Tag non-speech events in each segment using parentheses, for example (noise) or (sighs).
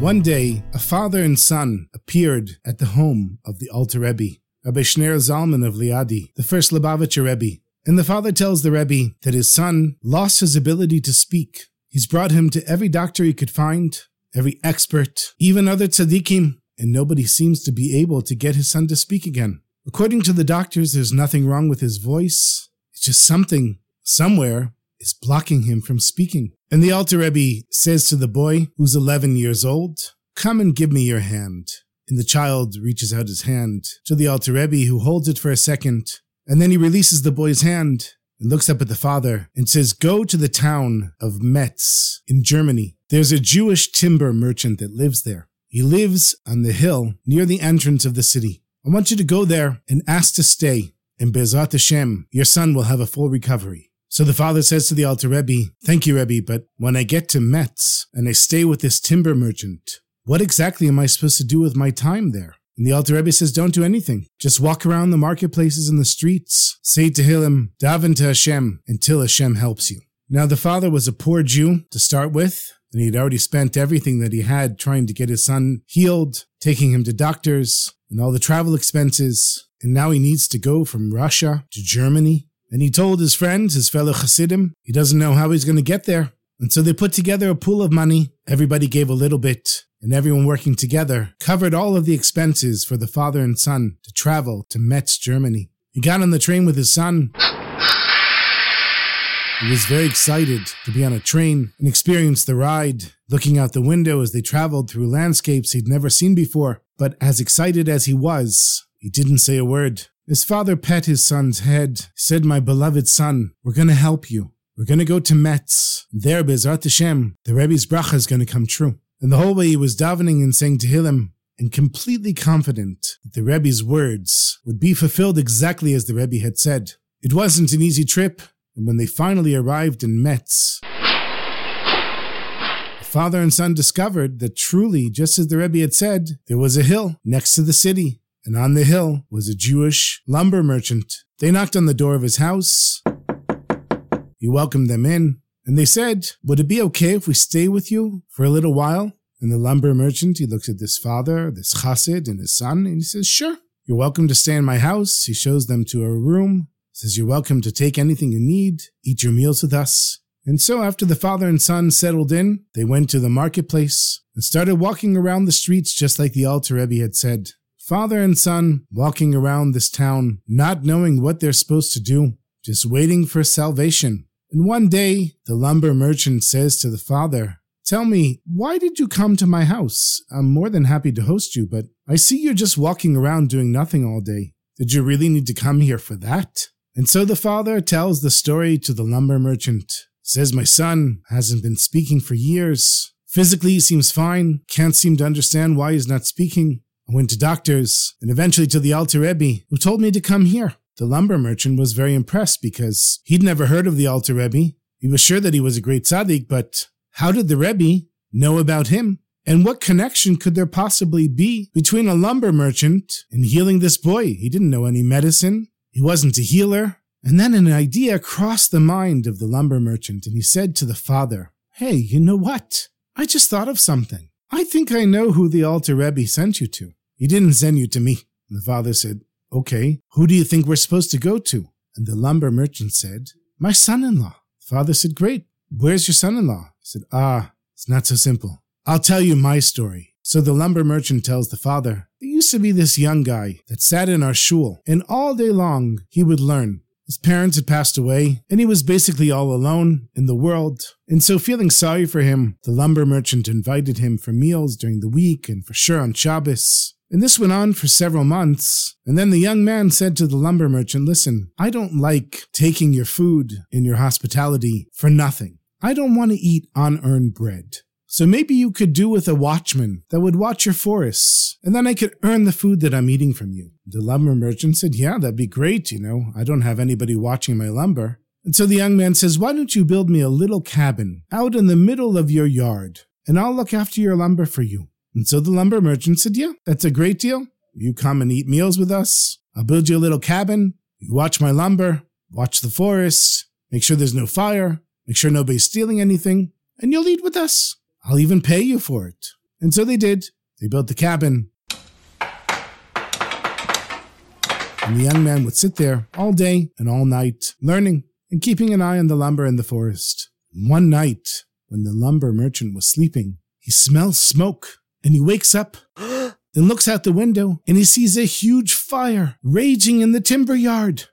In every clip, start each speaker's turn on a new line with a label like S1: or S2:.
S1: One day, a father and son appeared at the home of the Alter Rebbe, Rabbi Shner Zalman of Liadi, the first Lubavitcher Rebbe. And the father tells the Rebbe that his son lost his ability to speak. He's brought him to every doctor he could find, every expert, even other tzaddikim, and nobody seems to be able to get his son to speak again. According to the doctors, there's nothing wrong with his voice. It's just something, somewhere, is blocking him from speaking. And the Alter Rebbe says to the boy, who's 11 years old, Come and give me your hand. And the child reaches out his hand to the Alter Rebbe, who holds it for a second, and then he releases the boy's hand and looks up at the father and says, Go to the town of Metz in Germany. There's a Jewish timber merchant that lives there. He lives on the hill near the entrance of the city. I want you to go there and ask to stay. And Bezrat Hashem, your son will have a full recovery. So the father says to the Alter Rebbe, Thank you, Rebbe, but when I get to Metz and I stay with this timber merchant, what exactly am I supposed to do with my time there? And the Alter Rebbe says, Don't do anything. Just walk around the marketplaces and the streets. Say to him, Daven to Hashem until Hashem helps you. Now, the father was a poor Jew to start with, and he had already spent everything that he had trying to get his son healed, taking him to doctors, and all the travel expenses. And now he needs to go from Russia to Germany. And he told his friends, his fellow Hasidim, he doesn't know how he's going to get there. And so they put together a pool of money. Everybody gave a little bit, and everyone working together covered all of the expenses for the father and son to travel to Metz, Germany. He got on the train with his son. He was very excited to be on a train and experience the ride, looking out the window as they traveled through landscapes he'd never seen before. But as excited as he was, he didn't say a word. His father pet his son's head, said, My beloved son, we're going to help you. We're going to go to Metz. There, Bezrat Hashem, the Rebbe's bracha is going to come true. And the whole way he was davening and saying Tehillim, and completely confident that the Rebbe's words would be fulfilled exactly as the Rebbe had said. It wasn't an easy trip, and when they finally arrived in Metz, the father and son discovered that truly, just as the Rebbe had said, there was a hill next to the city, and on the hill was a Jewish lumber merchant. They knocked on the door of his house. He welcomed them in, and they said, Would it be okay if we stay with you for a little while? And the lumber merchant, he looks at this father, this chassid, and his son, and he says, Sure, you're welcome to stay in my house. He shows them to a room, says, You're welcome to take anything you need, eat your meals with us. And so, after the father and son settled in, they went to the marketplace and started walking around the streets just like the Alter Rebbe had said. Father and son walking around this town, not knowing what they're supposed to do, just waiting for salvation. And one day, the lumber merchant says to the father, Tell me, why did you come to my house? I'm more than happy to host you, but I see you're just walking around doing nothing all day. Did you really need to come here for that? And so the father tells the story to the lumber merchant. Says, My son hasn't been speaking for years. Physically, he seems fine. Can't seem to understand why he's not speaking. I went to doctors and eventually to the Alter Rebbe, who told me to come here. The lumber merchant was very impressed because he'd never heard of the Alter Rebbe. He was sure that he was a great tzaddik, but how did the Rebbe know about him? And what connection could there possibly be between a lumber merchant and healing this boy? He didn't know any medicine. He wasn't a healer. And then an idea crossed the mind of the lumber merchant, and he said to the father, Hey, you know what? I just thought of something. I think I know who the Alter Rebbe sent you to. He didn't send you to me. And the father said, Okay, who do you think we're supposed to go to? And the lumber merchant said, My son in law. The father said, Great. Where's your son in law? He said, Ah, it's not so simple. I'll tell you my story. So the lumber merchant tells the father, There used to be this young guy that sat in our shul, and all day long he would learn. His parents had passed away, and he was basically all alone in the world. And so, feeling sorry for him, the lumber merchant invited him for meals during the week and for sure on Shabbos. And this went on for several months. And then the young man said to the lumber merchant, Listen, I don't like taking your food and your hospitality for nothing. I don't want to eat unearned bread. So maybe you could do with a watchman that would watch your forests, and then I could earn the food that I'm eating from you. The lumber merchant said, Yeah, that'd be great, you know. I don't have anybody watching my lumber. And so the young man says, Why don't you build me a little cabin out in the middle of your yard, and I'll look after your lumber for you. And so the lumber merchant said, Yeah, that's a great deal. You come and eat meals with us. I'll build you a little cabin. You watch my lumber, watch the forest, make sure there's no fire, make sure nobody's stealing anything, and you'll eat with us. I'll even pay you for it. And so they did. They built the cabin. And the young man would sit there all day and all night, learning and keeping an eye on the lumber in the forest. One night, when the lumber merchant was sleeping, he smelled smoke and he wakes up, (gasps) and looks out the window and he sees a huge fire raging in the timber yard.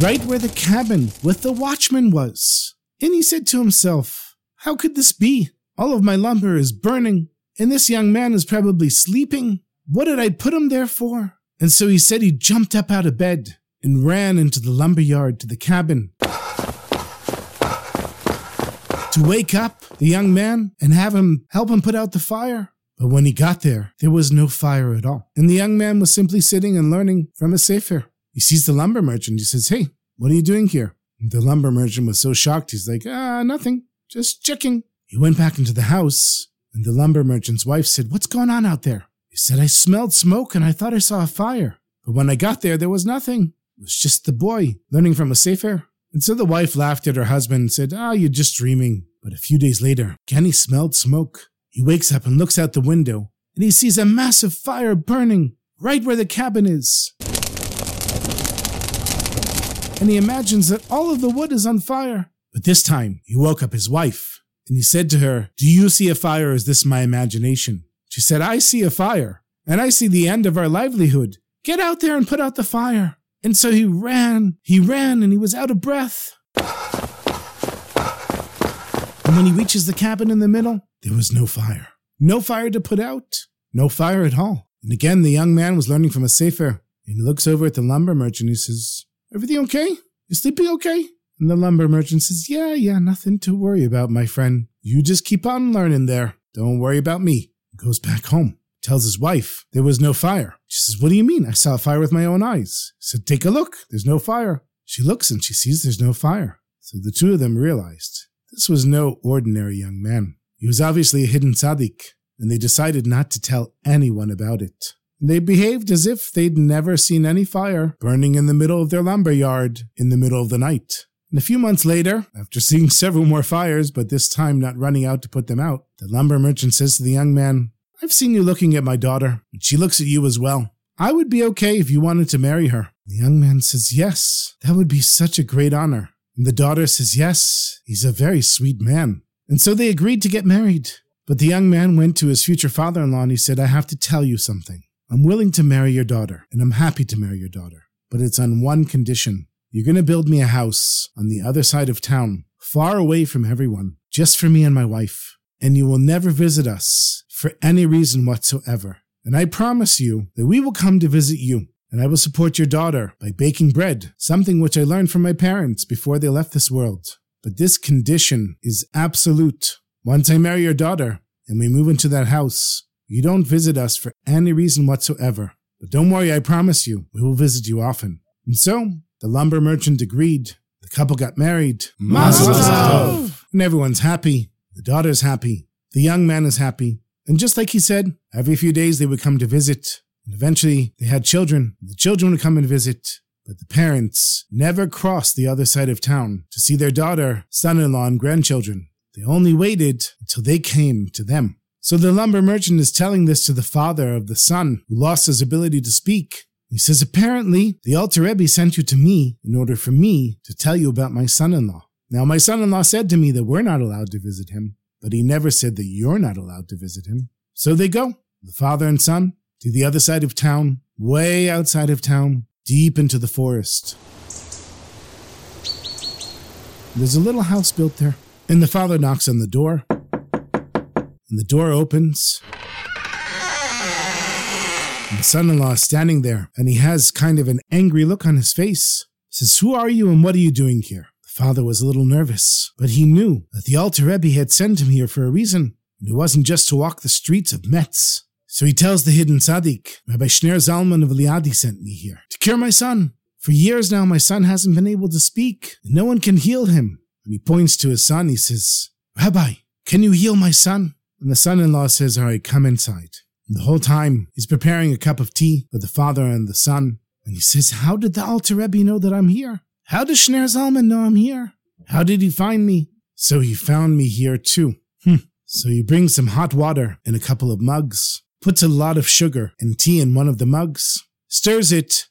S1: Right where the cabin with the watchman was. And he said to himself, How could this be? All of my lumber is burning, and this young man is probably sleeping. What did I put him there for? And so he said he jumped up out of bed and ran into the lumber yard to the cabin to wake up the young man and have him help him put out the fire. But when he got there, there was no fire at all. And the young man was simply sitting and learning from a sefer. He sees the lumber merchant. He says, Hey, what are you doing here? The lumber merchant was so shocked, he's like, ah, nothing, just checking. He went back into the house, and the lumber merchant's wife said, What's going on out there? He said, I smelled smoke and I thought I saw a fire. But when I got there, there was nothing. It was just the boy learning from a sefer. And so the wife laughed at her husband and said, Ah, oh, you're just dreaming. But a few days later, Kenny smelled smoke. He wakes up and looks out the window, and he sees a massive fire burning right where the cabin is and he imagines that all of the wood is on fire. But this time, he woke up his wife, and he said to her, Do you see a fire, or is this my imagination? She said, I see a fire, and I see the end of our livelihood. Get out there and put out the fire. And so he ran, he ran, and he was out of breath. And when he reaches the cabin in the middle, there was no fire. No fire to put out. No fire at all. And again, the young man was learning from a sefer. And he looks over at the lumber merchant. and He says, Everything okay? You sleeping okay? And the lumber merchant says, Yeah, yeah, nothing to worry about, my friend. You just keep on learning there. Don't worry about me. He goes back home, tells his wife there was no fire. She says, What do you mean? I saw a fire with my own eyes. He said, Take a look. There's no fire. She looks and she sees there's no fire. So the two of them realized this was no ordinary young man. He was obviously a hidden tzaddik, and they decided not to tell anyone about it. They behaved as if they'd never seen any fire burning in the middle of their lumber yard in the middle of the night. And a few months later, after seeing (laughs) several more fires, but this time not running out to put them out, the lumber merchant says to the young man, I've seen you looking at my daughter, and she looks at you as well. I would be okay if you wanted to marry her. The young man says, Yes, that would be such a great honor. And the daughter says, Yes, he's a very sweet man. And so they agreed to get married. But the young man went to his future father in law and he said, I have to tell you something. I'm willing to marry your daughter, and I'm happy to marry your daughter, but it's on one condition. You're going to build me a house on the other side of town, far away from everyone, just for me and my wife. And you will never visit us for any reason whatsoever. And I promise you that we will come to visit you, and I will support your daughter by baking bread, something which I learned from my parents before they left this world. But this condition is absolute. Once I marry your daughter and we move into that house, you don't visit us for any reason whatsoever. But don't worry, I promise you, we will visit you often. And so, the lumber merchant agreed. The couple got married.
S2: Mazel tov!
S1: And everyone's happy. The daughter's happy. The young man is happy. And just like he said, every few days they would come to visit. And eventually they had children. The children would come and visit. But the parents never crossed the other side of town to see their daughter, son in law, and grandchildren. They only waited until they came to them. So the lumber merchant is telling this to the father of the son who lost his ability to speak. He says, Apparently, the Alter Rebbe sent you to me in order for me to tell you about my son in law. Now, my son in law said to me that we're not allowed to visit him, but he never said that you're not allowed to visit him. So they go, the father and son, to the other side of town, way outside of town, deep into the forest. There's a little house built there, and the father knocks on the door and the door opens. And the son in law is standing there, and he has kind of an angry look on his face. Says, Who are you and what are you doing here? The The father was a little nervous, but he knew that the Alter Rebbe had sent him here for a reason, and it wasn't just to walk the streets of Metz. So he tells the hidden tzaddik, Rabbi Shner Zalman of Liadi sent me here to cure my son. For years now, my son hasn't been able to speak, and no one can heal him. And he points to his son. He says, Rabbi, can you heal my son? And the son in law says, All right, come inside. And the whole time, he's preparing a cup of tea for the father and the son. And he says, How did the Alter Rebbe know that I'm here? How does Shner Zalman know I'm here? How did he find me? So he found me here too. Hm. So he brings some hot water in a couple of mugs puts a lot of sugar and tea in one of the mugs, stirs it,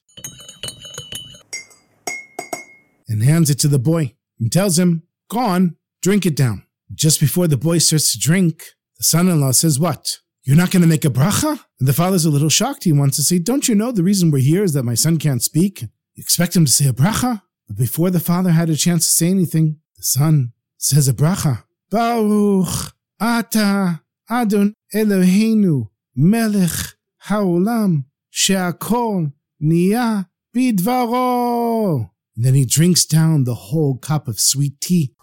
S1: and hands it to the boy and tells him, Go on, drink it down. Just before the boy starts to drink, the son in law says, What? You're not going to make a bracha? And the father's a little shocked. He wants to say, Don't you know the reason we're here is that my son can't speak? You expect him to say a bracha? But before the father had a chance to say anything, the son says a bracha. Baruch Ata Adon Eloheinu Melech Haolam Shehakol Nihyeh Bidvaro. Then he drinks down the whole cup of sweet tea.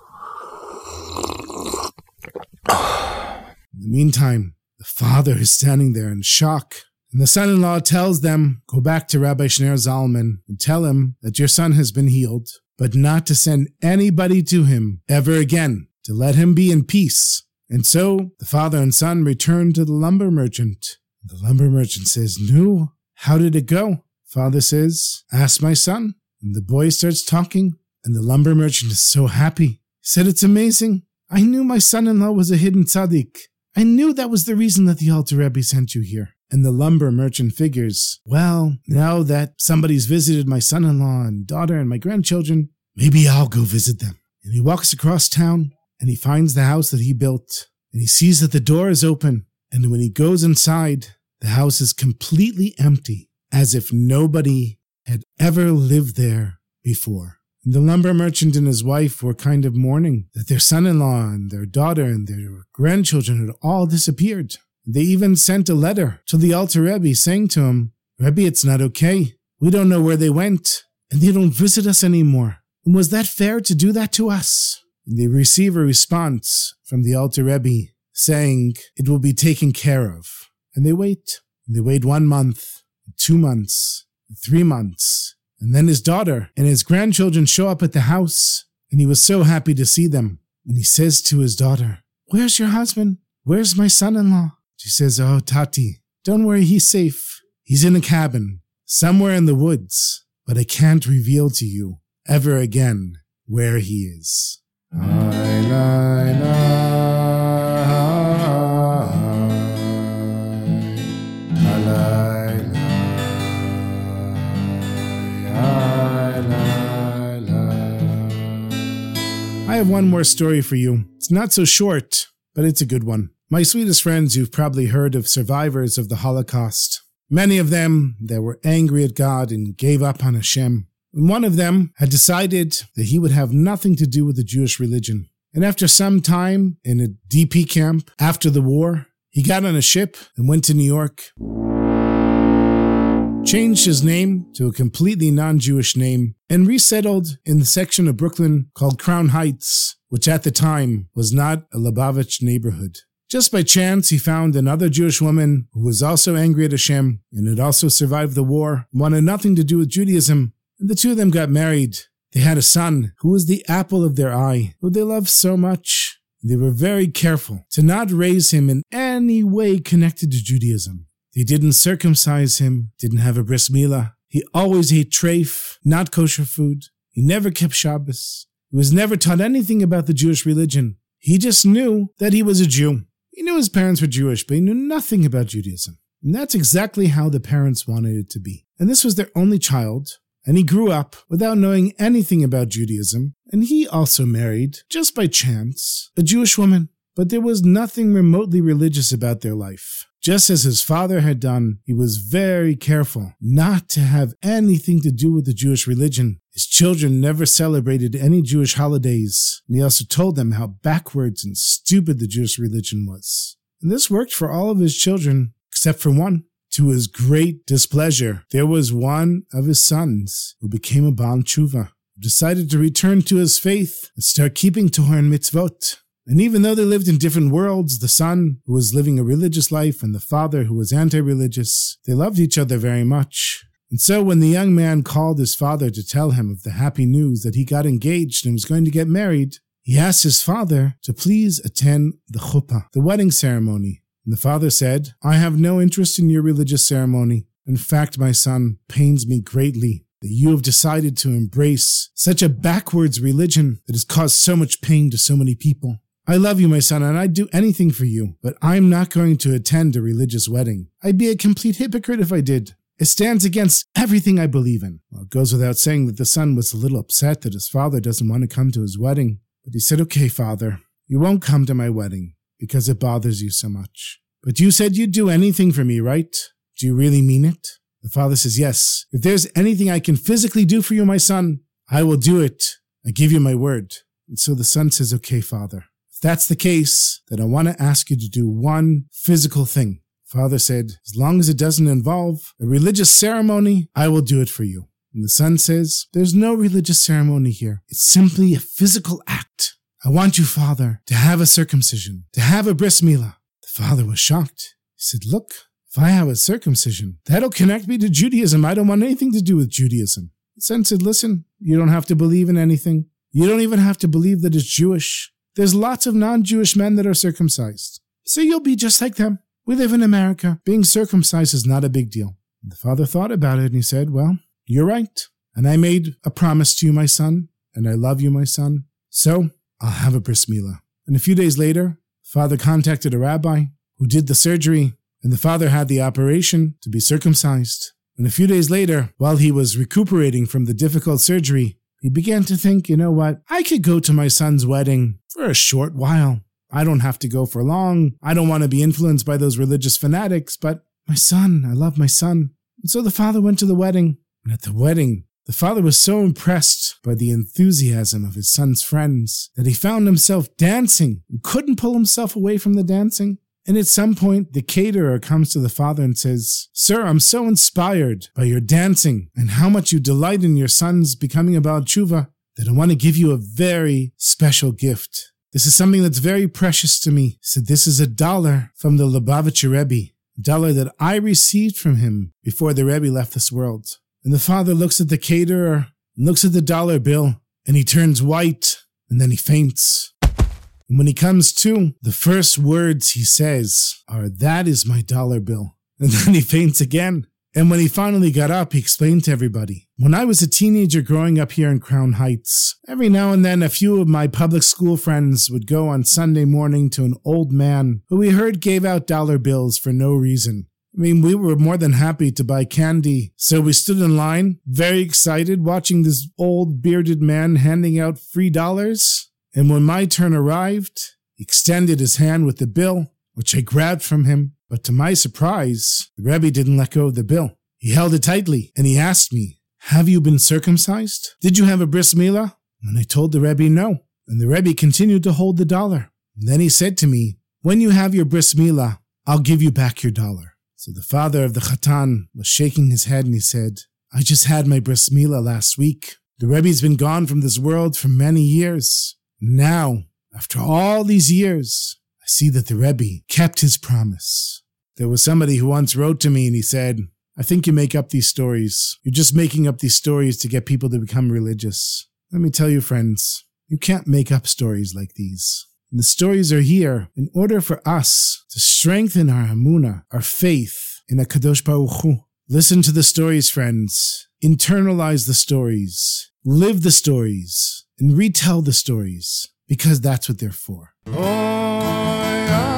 S1: (sighs) In the meantime, the father is standing there in shock. And the son in law tells them, Go back to Rabbi Shner Zalman and tell him that your son has been healed, but not to send anybody to him ever again, to let him be in peace. And so the father and son return to the lumber merchant. The lumber merchant says, No, how did it go? Father says, Ask my son. And the boy starts talking, and the lumber merchant is so happy. He said, It's amazing. I knew my son in law was a hidden tzaddik. I knew that was the reason that the Alter Rebbe sent you here. And the lumber merchant figures, Well, now that somebody's visited my son in law and daughter and my grandchildren, maybe I'll go visit them. And he walks across town and he finds the house that he built and he sees that the door is open. And when he goes inside, the house is completely empty, as if nobody had ever lived there before. And the lumber merchant and his wife were kind of mourning that their son in law and their daughter and their grandchildren had all disappeared. They even sent a letter to the Alter Rebbe saying to him, Rebbe, it's not okay. We don't know where they went, and they don't visit us anymore. And was that fair to do that to us? They receive a response from the Alter Rebbe saying it will be taken care of. And they wait. And they wait one month, two months, three months. And then his daughter and his grandchildren show up at the house, and he was so happy to see them. And he says to his daughter, Where's your husband? Where's my son in law? She says, Oh, Tati, don't worry, he's safe. He's in a cabin, somewhere in the woods, but I can't reveal to you ever again where he is. I have one more story for you. It's not so short, but it's a good one. My sweetest friends, you've probably heard of survivors of the Holocaust. Many of them that were angry at God and gave up on Hashem. One of them had decided that he would have nothing to do with the Jewish religion. And after some time in a DP camp after the war, he got on a ship and went to New York. Changed his name to a completely non Jewish name and resettled in the section of Brooklyn called Crown Heights, which at the time was not a Lubavitch neighborhood. Just by chance, he found another Jewish woman who was also angry at Hashem and had also survived the war, wanted nothing to do with Judaism, and the two of them got married. They had a son who was the apple of their eye, who they loved so much. They were very careful to not raise him in any way connected to Judaism. They didn't circumcise him, didn't have a bris milah. He always ate treif, not kosher food. He never kept Shabbos. He was never taught anything about the Jewish religion. He just knew that he was a Jew. He knew his parents were Jewish, but he knew nothing about Judaism. And that's exactly how the parents wanted it to be. And this was their only child, and he grew up without knowing anything about Judaism, and he also married, just by chance, a Jewish woman. But there was nothing remotely religious about their life. Just as his father had done, he was very careful not to have anything to do with the Jewish religion. His children never celebrated any Jewish holidays, and he also told them how backwards and stupid the Jewish religion was. And this worked for all of his children, except for one. To his great displeasure, there was one of his sons who became a Baal Tshuva. decided to return to his faith and start keeping Torah and mitzvot. And even though they lived in different worlds, the son, who was living a religious life, and the father, who was anti religious, they loved each other very much. And so when the young man called his father to tell him of the happy news that he got engaged and was going to get married, he asked his father to please attend the chuppah, the wedding ceremony. And the father said, I have no interest in your religious ceremony. In fact, my son, pains me greatly that you have decided to embrace such a backwards religion that has caused so much pain to so many people. I love you, my son, and I'd do anything for you, but I'm not going to attend a religious wedding. I'd be a complete hypocrite if I did. It stands against everything I believe in. Well, it goes without saying that the son was a little upset that his father doesn't want to come to his wedding, but he said, Okay, father, you won't come to my wedding because it bothers you so much. But you said you'd do anything for me, right? Do you really mean it? The father says, Yes. If there's anything I can physically do for you, my son, I will do it. I give you my word. And so the son says, Okay, father. If that's the case, then I want to ask you to do one physical thing. Father said, As long as it doesn't involve a religious ceremony, I will do it for you. And the son says, There's no religious ceremony here. It's simply a physical act. I want you, father, to have a circumcision, to have a bris milah. The father was shocked. He said, Look, if I have a circumcision, that'll connect me to Judaism. I don't want anything to do with Judaism. The son said, Listen, you don't have to believe in anything. You don't even have to believe that it's Jewish. There's lots of non Jewish men that are circumcised. So you'll be just like them. We live in America. Being circumcised is not a big deal. And the father thought about it and he said, Well, you're right. And I made a promise to you, my son, and I love you, my son. So I'll have a bris milah. And a few days later, father contacted a rabbi who did the surgery, and the father had the operation to be circumcised. And a few days later, while he was recuperating from the difficult surgery, he began to think, you know what? I could go to my son's wedding for a short while. I don't have to go for long. I don't want to be influenced by those religious fanatics, but my son, I love my son. And so the father went to the wedding. And at the wedding, the father was so impressed by the enthusiasm of his son's friends that he found himself dancing and couldn't pull himself away from the dancing. And at some point, the caterer comes to the father and says, Sir, I'm so inspired by your dancing and how much you delight in your son's becoming a Baal Tshuva that I want to give you a very special gift. This is something that's very precious to me. Said, This is a dollar from the Lubavitcher Rebbe, a dollar that I received from him before the Rebbe left this world. And the father looks at the caterer and looks at the dollar bill and he turns white and then he faints. And when he comes to, the first words he says are, That is my dollar bill. (laughs) And then he faints again. And when he finally got up, he explained to everybody When I was a teenager growing up here in Crown Heights, every now and then a few of my public school friends would go on Sunday morning to an old man who we heard gave out dollar bills for no reason. I mean, we were more than happy to buy candy. So we stood in line, very excited, watching this old bearded man handing out free dollars. And when my turn arrived, he extended his hand with the bill, which I grabbed from him. But to my surprise, the Rebbe didn't let go of the bill. He held it tightly and he asked me, Have you been circumcised? Did you have a bris milah? And I told the Rebbe no. And the Rebbe continued to hold the dollar. And then he said to me, When you have your bris milah, I'll give you back your dollar. So the father of the Khatan was shaking his head and he said, I just had my bris milah last week. The Rebbe's been gone from this world for many years. Now, after all these years, I see that the Rebbe kept his promise. There was somebody who once wrote to me and he said, I think you make up these stories. You're just making up these stories to get people to become religious. Let me tell you, friends, you can't make up stories like these. And the stories are here in order for us to strengthen our Hamuna, our faith in HaKadosh Baruch Hu. Listen to the stories, friends. Internalize the stories. Live the stories and retell the stories because that's what they're for. Oh,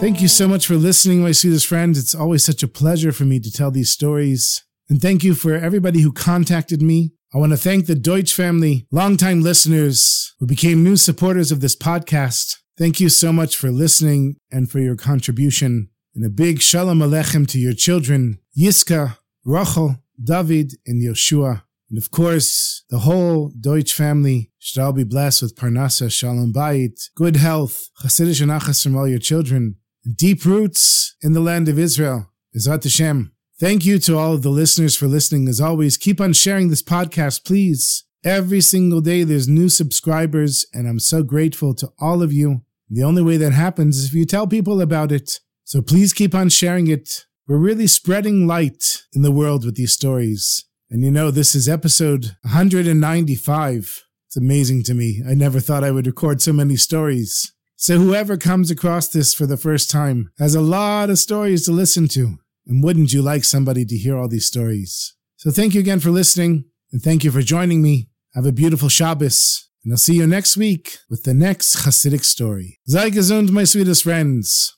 S1: Thank you so much for listening, my sweetest friends. It's always such a pleasure for me to tell these stories. And thank you for everybody who contacted me. I want to thank the Deutsch family, longtime listeners who became new supporters of this podcast. Thank you so much for listening and for your contribution. And a big shalom aleichem to your children, Yiska, Rachel, David, and Yoshua. And of course, the whole Deutsch family should all be blessed with Parnasa, Shalom Bayit, good health, Hasidic and from all your children, deep roots in the land of Israel. Bezrat Hashem. Thank you to all of the listeners for listening. As always, keep on sharing this podcast, please. Every single day there's new subscribers, and I'm so grateful to all of you. The only way that happens is if you tell people about it. So please keep on sharing it. We're really spreading light in the world with these stories. And you know, this is episode 195. It's amazing to me. I never thought I would record so many stories. So whoever comes across this for the first time has a lot of stories to listen to. And wouldn't you like somebody to hear all these stories? So thank you again for listening and thank you for joining me. Have a beautiful Shabbos. And I'll see you next week with the next Hasidic story. Sei gesund, my sweetest friends.